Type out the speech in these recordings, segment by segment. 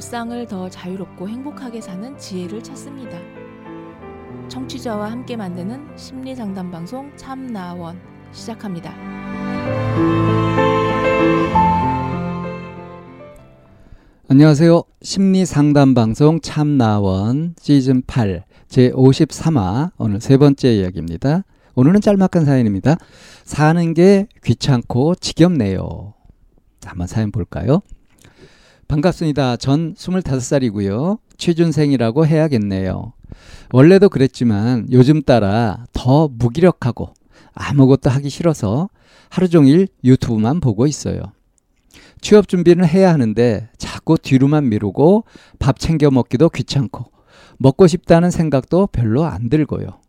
일상을 더 자유롭고 행복하게 사는 지혜를 찾습니다. 청취자와 함께 만드는 심리 상담 방송 참나원 시작합니다. 안녕하세요. 심리 상담 방송 참나원 시즌 8 제 53화 오늘 세 번째 이야기입니다. 오늘은 짤막한 사연입니다. 사는 게 귀찮고 지겹네요. 한번 사연 볼까요? 반갑습니다. 전 25살이고요. 취준생이라고 해야겠네요. 원래도 그랬지만 요즘 따라 더 무기력하고 아무것도 하기 싫어서 하루 종일 유튜브만 보고 있어요. 취업 준비는 해야 하는데 자꾸 뒤로만 미루고 밥 챙겨 먹기도 귀찮고 먹고 싶다는 생각도 별로 안 들고요.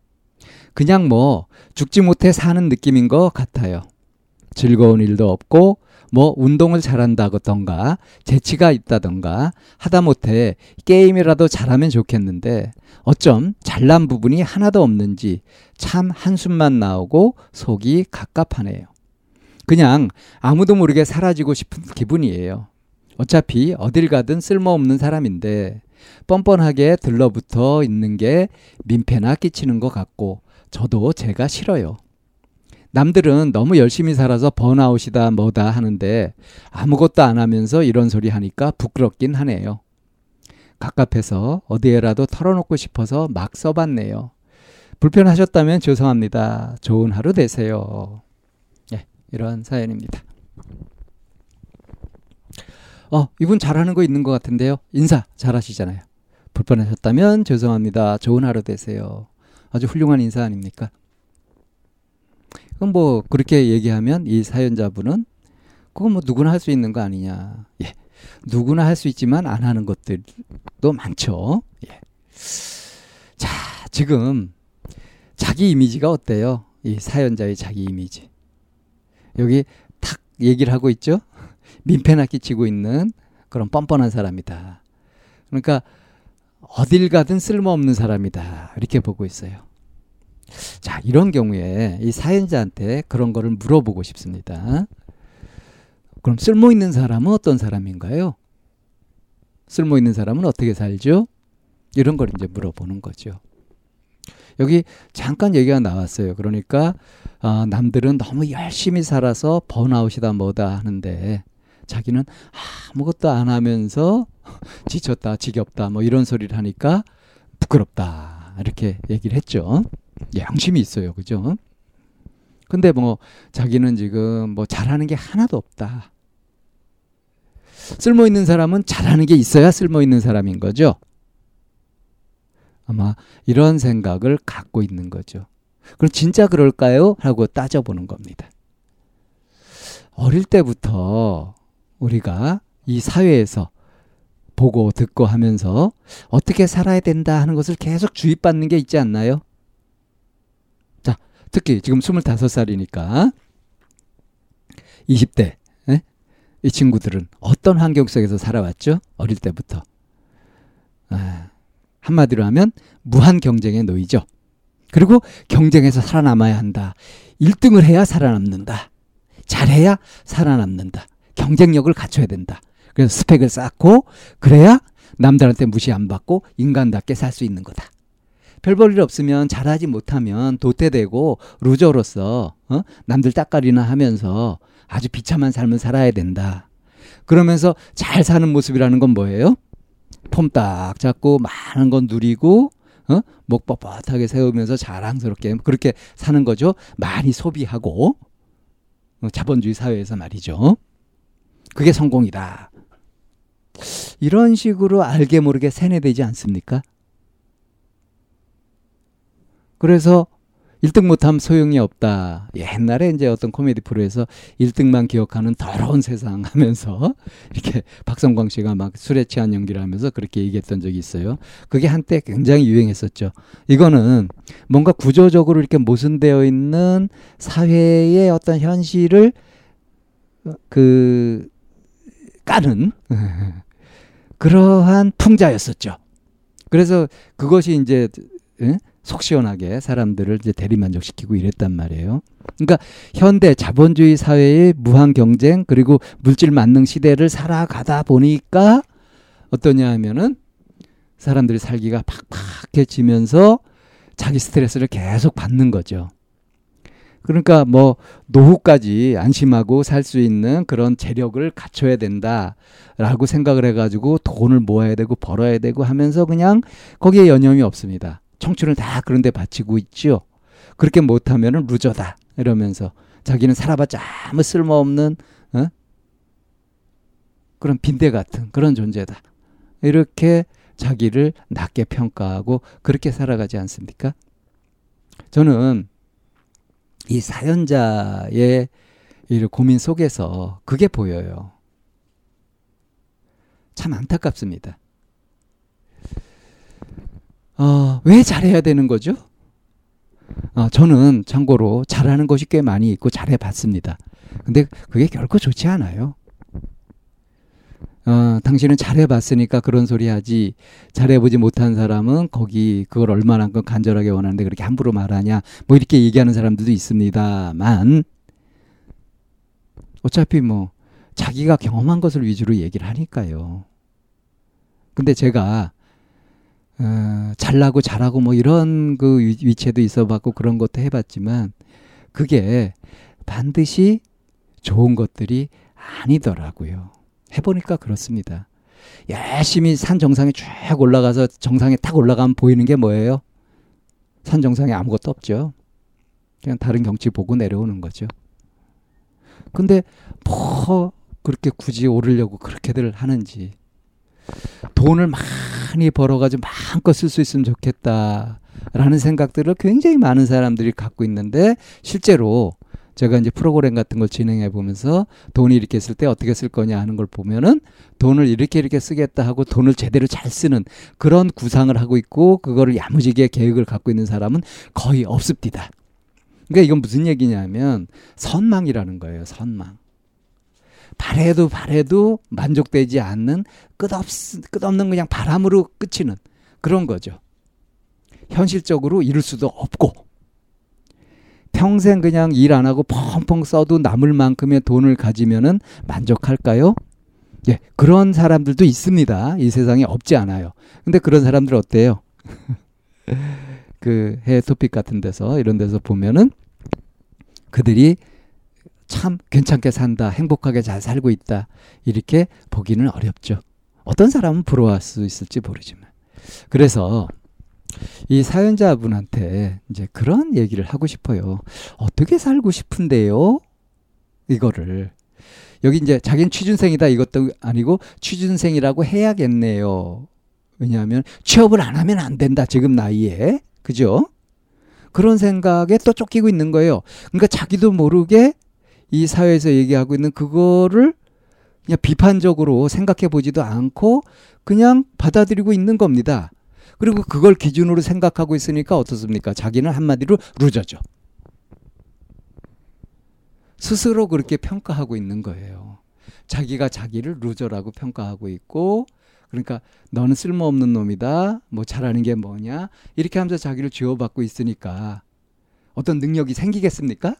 그냥 뭐 죽지 못해 사는 느낌인 것 같아요. 즐거운 일도 없고 뭐 운동을 잘한다던가 재치가 있다던가 하다못해 게임이라도 잘하면 좋겠는데 어쩜 잘난 부분이 하나도 없는지 참 한숨만 나오고 속이 갑갑하네요. 그냥 아무도 모르게 사라지고 싶은 기분이에요. 어차피 어딜 가든 쓸모없는 사람인데 뻔뻔하게 들러붙어 있는 게 민폐나 끼치는 것 같고 저도 제가 싫어요. 남들은 너무 열심히 살아서 번아웃이다 뭐다 하는데 아무것도 안 하면서 이런 소리 하니까 부끄럽긴 하네요. 갑갑해서 어디에라도 털어놓고 싶어서 막 써봤네요. 불편하셨다면 죄송합니다. 좋은 하루 되세요. 예, 이런 사연입니다. 어, 이분 잘하는 거 있는 것 같은데요. 인사 잘하시잖아요. 불편하셨다면 죄송합니다. 좋은 하루 되세요. 아주 훌륭한 인사 아닙니까? 그럼 뭐 그렇게 얘기하면 이 사연자분은 그건 뭐 누구나 할 수 있는 거 아니냐. 예. 누구나 할 수 있지만 안 하는 것들도 많죠. 예. 자, 지금 자기 이미지가 어때요? 이 사연자의 자기 이미지. 여기 탁 얘기를 하고 있죠? 민폐나 끼치고 있는 그런 뻔뻔한 사람이다. 그러니까 어딜 가든 쓸모없는 사람이다. 이렇게 보고 있어요. 자, 이런 경우에 이 사연자한테 그런 거를 물어보고 싶습니다. 그럼 쓸모 있는 사람은 어떤 사람인가요? 쓸모 있는 사람은 어떻게 살죠? 이런 걸 이제 물어보는 거죠. 여기 잠깐 얘기가 나왔어요. 그러니까 어, 남들은 너무 열심히 살아서 번아웃이다 뭐다 하는데 자기는 아무것도 안 하면서 지쳤다, 지겹다, 뭐 이런 소리를 하니까 부끄럽다. 이렇게 얘기를 했죠. 양심이 있어요. 그죠? 근데 뭐 자기는 지금 뭐 잘하는 게 하나도 없다. 쓸모 있는 사람은 잘하는 게 있어야 쓸모 있는 사람인 거죠. 아마 이런 생각을 갖고 있는 거죠. 그럼 진짜 그럴까요? 하고 따져보는 겁니다. 어릴 때부터 우리가 이 사회에서 보고 듣고 하면서 어떻게 살아야 된다 하는 것을 계속 주입받는 게 있지 않나요? 자, 특히 지금 25살이니까 20대 에? 이 친구들은 어떤 환경 속에서 살아왔죠? 어릴 때부터. 아, 한마디로 하면 무한 경쟁에 놓이죠. 그리고 경쟁에서 살아남아야 한다. 1등을 해야 살아남는다. 잘해야 살아남는다. 경쟁력을 갖춰야 된다. 그래서 스펙을 쌓고 그래야 남들한테 무시 안 받고 인간답게 살 수 있는 거다. 별 볼일 없으면 잘하지 못하면 도태되고 루저로서 어? 남들 딱가리나 하면서 아주 비참한 삶을 살아야 된다. 그러면서 잘 사는 모습이라는 건 뭐예요? 폼 딱 잡고 많은 건 누리고 어? 목 뻣뻣하게 세우면서 자랑스럽게 그렇게 사는 거죠. 많이 소비하고 어, 자본주의 사회에서 말이죠. 그게 성공이다. 이런 식으로 알게 모르게 세뇌되지 않습니까? 그래서 1등 못하면 소용이 없다. 옛날에 이제 어떤 코미디 프로에서 1등만 기억하는 더러운 세상 하면서 이렇게 박성광 씨가 막 술에 취한 연기를 하면서 그렇게 얘기했던 적이 있어요. 그게 한때 굉장히 유행했었죠. 이거는 뭔가 구조적으로 이렇게 모순되어 있는 사회의 어떤 현실을 그 까는 그러한 풍자였었죠. 그래서 그것이 이제 속 시원하게 사람들을 이제 대리만족시키고 이랬단 말이에요. 그러니까 현대 자본주의 사회의 무한 경쟁 그리고 물질 만능 시대를 살아가다 보니까 어떠냐 하면은 사람들이 살기가 팍팍해지면서 자기 스트레스를 계속 받는 거죠. 그러니까 뭐 노후까지 안심하고 살 수 있는 그런 재력을 갖춰야 된다라고 생각을 해가지고 돈을 모아야 되고 벌어야 되고 하면서 그냥 거기에 여념이 없습니다. 청춘을 다 그런 데 바치고 있죠. 그렇게 못하면 은 루저다 이러면서 자기는 살아봤자 아무 쓸모없는 어? 그런 빈대 같은 그런 존재다. 이렇게 자기를 낮게 평가하고 그렇게 살아가지 않습니까? 저는 이 사연자의 이 고민 속에서 그게 보여요. 참 안타깝습니다. 어, 왜 잘해야 되는 거죠? 어, 저는 참고로 잘하는 것이 꽤 많이 있고 잘해봤습니다. 근데 그게 결코 좋지 않아요. 어, 당신은 잘해봤으니까 그런 소리 하지. 잘해보지 못한 사람은 거기 그걸 얼마나큼 간절하게 원하는데 그렇게 함부로 말하냐. 뭐 이렇게 얘기하는 사람들도 있습니다만, 어차피 뭐, 자기가 경험한 것을 위주로 얘기를 하니까요. 근데 제가, 어, 잘나고 잘하고 뭐 이런 그 위치에도 있어 봤고 그런 것도 해봤지만, 그게 반드시 좋은 것들이 아니더라고요. 해보니까 그렇습니다. 열심히 산 정상에 쭉 올라가서 정상에 딱 올라가면 보이는 게 뭐예요? 산 정상에 아무것도 없죠. 그냥 다른 경치 보고 내려오는 거죠. 근데 뭐 그렇게 굳이 오르려고 그렇게들 하는지 돈을 많이 벌어가지고 마음껏 쓸 수 있으면 좋겠다라는 생각들을 굉장히 많은 사람들이 갖고 있는데 실제로 제가 이제 프로그램 같은 걸 진행해 보면서 돈이 이렇게 쓸 때 어떻게 쓸 거냐 하는 걸 보면은 돈을 이렇게 이렇게 쓰겠다 하고 돈을 제대로 잘 쓰는 그런 구상을 하고 있고 그거를 야무지게 계획을 갖고 있는 사람은 거의 없습니다. 그러니까 이건 무슨 얘기냐면 선망이라는 거예요. 선망. 바래도 바래도 만족되지 않는 끝없 끝없는 그냥 바람으로 끝이는 그런 거죠. 현실적으로 이룰 수도 없고 평생 그냥 일 안 하고 펑펑 써도 남을 만큼의 돈을 가지면은 만족할까요? 예, 그런 사람들도 있습니다. 이 세상에 없지 않아요. 근데 그런 사람들 어때요? 그 해외 토픽 같은 데서 이런 데서 보면은 그들이 참 괜찮게 산다, 행복하게 잘 살고 있다. 이렇게 보기는 어렵죠. 어떤 사람은 부러워할 수 있을지 모르지만. 그래서 이 사연자분한테 이제 그런 얘기를 하고 싶어요. 어떻게 살고 싶은데요? 이거를. 여기 이제 자기는 취준생이다 이것도 아니고 취준생이라고 해야겠네요. 왜냐하면 취업을 안 하면 안 된다. 지금 나이에. 그죠? 그런 생각에 또 쫓기고 있는 거예요. 그러니까 자기도 모르게 이 사회에서 얘기하고 있는 그거를 그냥 비판적으로 생각해 보지도 않고 그냥 받아들이고 있는 겁니다. 그리고 그걸 기준으로 생각하고 있으니까 어떻습니까? 자기는 한마디로 루저죠. 스스로 그렇게 평가하고 있는 거예요. 자기가 자기를 루저라고 평가하고 있고, 그러니까 너는 쓸모없는 놈이다. 뭐 잘하는 게 뭐냐. 이렇게 하면서 자기를 쥐어받고 있으니까 어떤 능력이 생기겠습니까?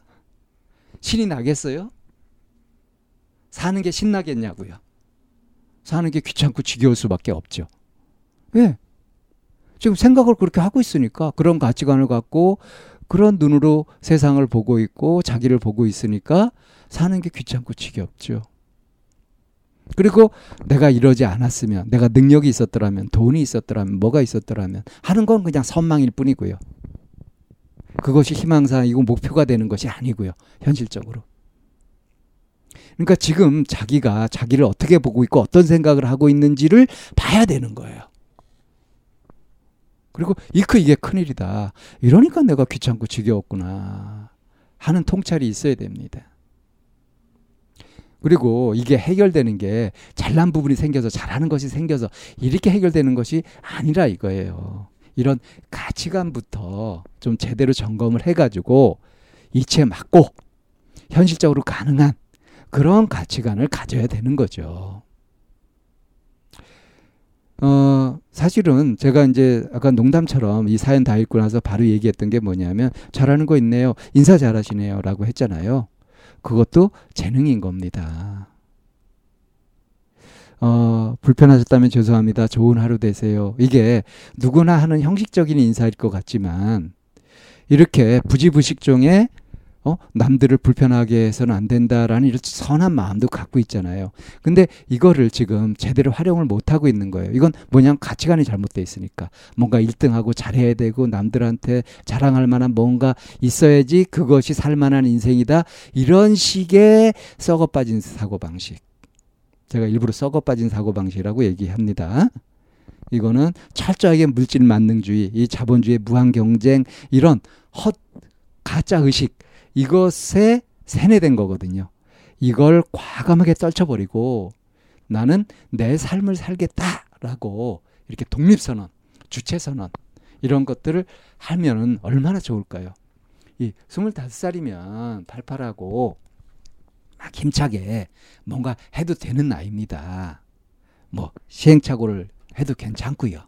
신이 나겠어요? 사는 게 신나겠냐고요. 사는 게 귀찮고 지겨울 수밖에 없죠. 왜? 지금 생각을 그렇게 하고 있으니까 그런 가치관을 갖고 그런 눈으로 세상을 보고 있고 자기를 보고 있으니까 사는 게 귀찮고 지겹죠. 그리고 내가 이러지 않았으면, 내가 능력이 있었더라면, 돈이 있었더라면, 뭐가 있었더라면 하는 건 그냥 선망일 뿐이고요. 그것이 희망사이고 목표가 되는 것이 아니고요. 현실적으로. 그러니까 지금 자기가 자기를 어떻게 보고 있고 어떤 생각을 하고 있는지를 봐야 되는 거예요. 그리고 이크 이게 큰일이다. 이러니까 내가 귀찮고 지겨웠구나. 하는 통찰이 있어야 됩니다. 그리고 이게 해결되는 게 잘난 부분이 생겨서 잘하는 것이 생겨서 이렇게 해결되는 것이 아니라 이거예요. 이런 가치관부터 좀 제대로 점검을 해가지고 이치에 맞고 현실적으로 가능한 그런 가치관을 가져야 되는 거죠. 어, 사실은 제가 이제 아까 농담처럼 이 사연 다 읽고 나서 바로 얘기했던 게 뭐냐면 잘하는 거 있네요. 인사 잘하시네요. 라고 했잖아요. 그것도 재능인 겁니다. 어, 불편하셨다면 죄송합니다. 좋은 하루 되세요. 이게 누구나 하는 형식적인 인사일 것 같지만 이렇게 부지부식종에 어? 남들을 불편하게 해서는 안 된다라는 이런 선한 마음도 갖고 있잖아요. 근데 이거를 지금 제대로 활용을 못 하고 있는 거예요. 이건 뭐냐면 가치관이 잘못돼 있으니까 뭔가 1등하고 잘해야 되고 남들한테 자랑할 만한 뭔가 있어야지 그것이 살 만한 인생이다. 이런 식의 썩어 빠진 사고 방식. 제가 일부러 썩어 빠진 사고 방식이라고 얘기합니다. 이거는 철저하게 물질 만능주의, 이 자본주의 무한 경쟁 이런 헛 가짜 의식 이것에 세뇌된 거거든요. 이걸 과감하게 떨쳐버리고 나는 내 삶을 살겠다라고 이렇게 독립선언, 주체선언 이런 것들을 하면은 얼마나 좋을까요? 이 25살이면 팔팔하고 막 힘차게 뭔가 해도 되는 나이입니다. 뭐 시행착오를 해도 괜찮고요.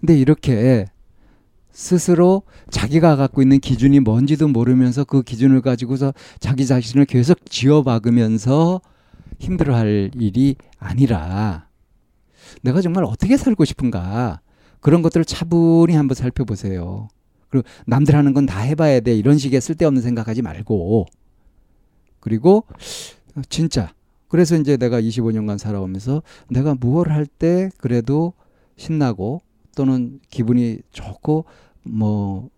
근데 이렇게 스스로 자기가 갖고 있는 기준이 뭔지도 모르면서 그 기준을 가지고서 자기 자신을 계속 지어박으면서 힘들어할 일이 아니라 내가 정말 어떻게 살고 싶은가 그런 것들을 차분히 한번 살펴보세요. 그리고 남들 하는 건 다 해봐야 돼 이런 식의 쓸데없는 생각하지 말고 그리고 진짜 그래서 이제 내가 25년간 살아오면서 내가 무엇을 할 때 그래도 신나고 또는 기분이 좋고 뭐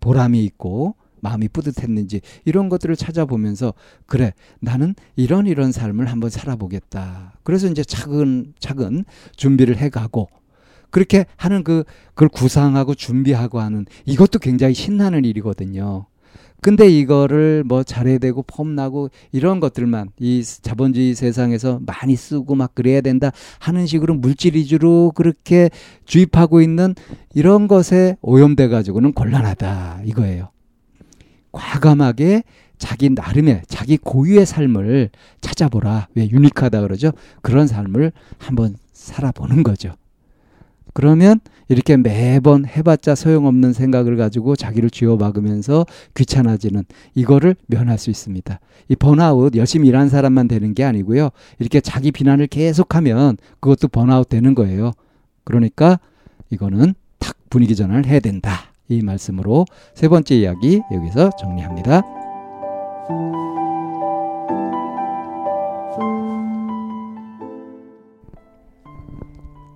보람이 있고 마음이 뿌듯했는지 이런 것들을 찾아보면서 그래 나는 이런 이런 삶을 한번 살아보겠다. 그래서 이제 차근 차근 준비를 해가고 그렇게 하는 그 그걸 구상하고 준비하고 하는 이것도 굉장히 신나는 일이거든요. 근데 이거를 뭐 잘해야 되고 폼나고 이런 것들만 이 자본주의 세상에서 많이 쓰고 막 그래야 된다 하는 식으로 물질 위주로 그렇게 주입하고 있는 이런 것에 오염돼 가지고는 곤란하다 이거예요. 과감하게 자기 나름의 자기 고유의 삶을 찾아보라. 왜 유니크하다 그러죠? 그런 삶을 한번 살아보는 거죠. 그러면 이렇게 매번 해봤자 소용없는 생각을 가지고 자기를 쥐어박으면서 귀찮아지는 이거를 면할 수 있습니다. 이 번아웃 열심히 일하는 사람만 되는 게 아니고요. 이렇게 자기 비난을 계속하면 그것도 번아웃 되는 거예요. 그러니까 이거는 탁 분위기 전환을 해야 된다. 이 말씀으로 세 번째 이야기 여기서 정리합니다.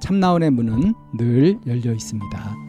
참나원의 문은 늘 열려 있습니다.